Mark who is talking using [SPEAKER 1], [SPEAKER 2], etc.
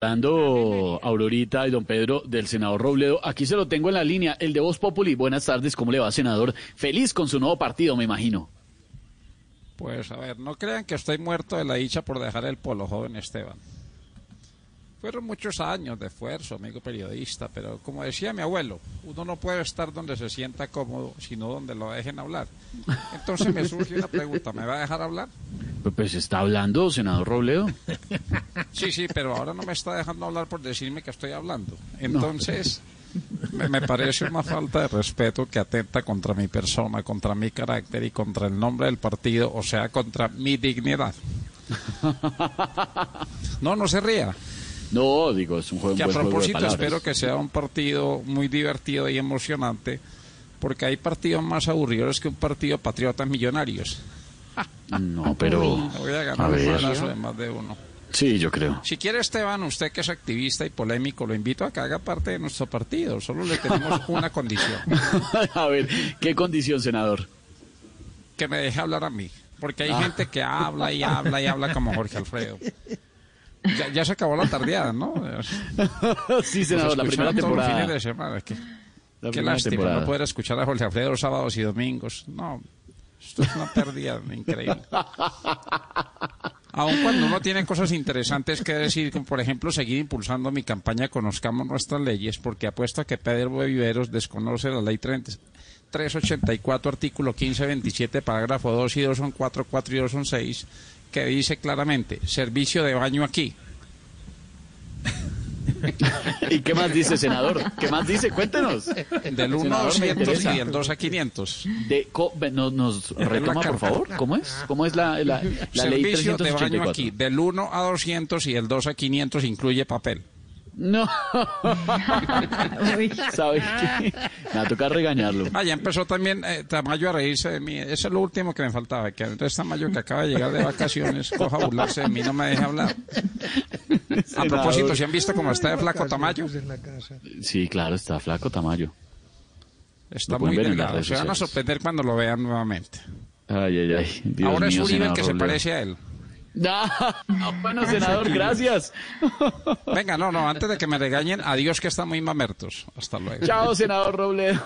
[SPEAKER 1] Hablando Aurorita y don Pedro del senador Robledo, aquí se lo tengo en la línea, el de Voz Populi. Buenas tardes, ¿cómo le va, senador? Feliz con su nuevo partido, me imagino.
[SPEAKER 2] Pues a ver, no crean que estoy muerto de la dicha por dejar el polo, joven Esteban. Fueron muchos años de esfuerzo, amigo periodista, pero como decía mi abuelo, uno no puede estar donde se sienta cómodo, sino donde lo dejen hablar. Entonces me surge una pregunta, ¿me va a dejar hablar?
[SPEAKER 1] Pues está hablando, senador Robledo.
[SPEAKER 2] Sí, sí, pero ahora no me está dejando hablar por decirme que estoy hablando. Entonces, me, me parece una falta de respeto que atenta contra mi persona, contra mi carácter y contra el nombre del partido, o sea, contra mi dignidad. No, no se ría.
[SPEAKER 1] No, digo, es un juego,
[SPEAKER 2] Que a
[SPEAKER 1] buen juego de
[SPEAKER 2] propósito espero que sea un partido muy divertido y emocionante, porque hay partidos más aburridos que un partido patriotas millonarios.
[SPEAKER 1] No, pero...
[SPEAKER 2] Voy a
[SPEAKER 1] A
[SPEAKER 2] ganar el
[SPEAKER 1] ver.
[SPEAKER 2] balazo de más de uno.
[SPEAKER 1] Sí, yo creo.
[SPEAKER 2] Si quiere Esteban, usted que es activista y polémico, lo invito a que haga parte de nuestro partido. Solo le tenemos una condición,
[SPEAKER 1] a ver, ¿qué condición, senador?
[SPEAKER 2] que me deje hablar a mí. Porque hay gente que habla y habla y habla como Jorge Alfredo. Ya, ya se acabó la tardeada, ¿no?
[SPEAKER 1] sí, senador, la primera
[SPEAKER 2] los
[SPEAKER 1] temporada.
[SPEAKER 2] fines de semana. Qué,
[SPEAKER 1] La
[SPEAKER 2] qué
[SPEAKER 1] primera
[SPEAKER 2] lástima
[SPEAKER 1] temporada.
[SPEAKER 2] no poder escuchar a Jorge Alfredo sábados y domingos. No, esto es una pérdida increíble. Aun cuando uno tiene cosas interesantes que decir, como por ejemplo seguir impulsando mi campaña Conozcamos nuestras leyes, porque apuesto a que Pedro Viveros desconoce la ley 30 384, artículo 15, 27, parágrafo 2 y 2 son 4, 4 y 2 son 6, que dice claramente, servicio de baño aquí.
[SPEAKER 1] ¿Y qué más dice, senador? ¿Qué más dice? Cuéntenos.
[SPEAKER 2] Del 1 a
[SPEAKER 1] Senador, me
[SPEAKER 2] 200
[SPEAKER 1] interesa.
[SPEAKER 2] y del 2 a 500.
[SPEAKER 1] De, co- no- nos retoma, por favor. ¿Cómo es? ¿Cómo es la, la, la ley
[SPEAKER 2] Servicio de baño
[SPEAKER 1] 384?
[SPEAKER 2] aquí, del 1 a 200 y el 2 a 500 incluye papel.
[SPEAKER 1] No. ¿Sabe qué? Me va a tocar regañarlo.
[SPEAKER 2] Ah, ya empezó también eh, Tamayo a reírse de mí. Eso es lo último que me faltaba. Que entonces Tamayo, que acaba de llegar de vacaciones, coja a burlarse de mí, no me deja hablar. A propósito, ¿si han visto cómo está de flaco Tamayo?
[SPEAKER 1] Sí, claro, está flaco Tamayo.
[SPEAKER 2] Está muy delgado. Se van a sorprender cuando lo vean nuevamente.
[SPEAKER 1] Ay, ay, ay. Dios
[SPEAKER 2] Ahora es
[SPEAKER 1] mío,
[SPEAKER 2] Uribe el que se parece a él.
[SPEAKER 1] Ah, bueno, senador, gracias.
[SPEAKER 2] Venga, no, no, antes de que me regañen, adiós que están muy mamertos. Hasta luego.
[SPEAKER 1] Chao, senador Robledo.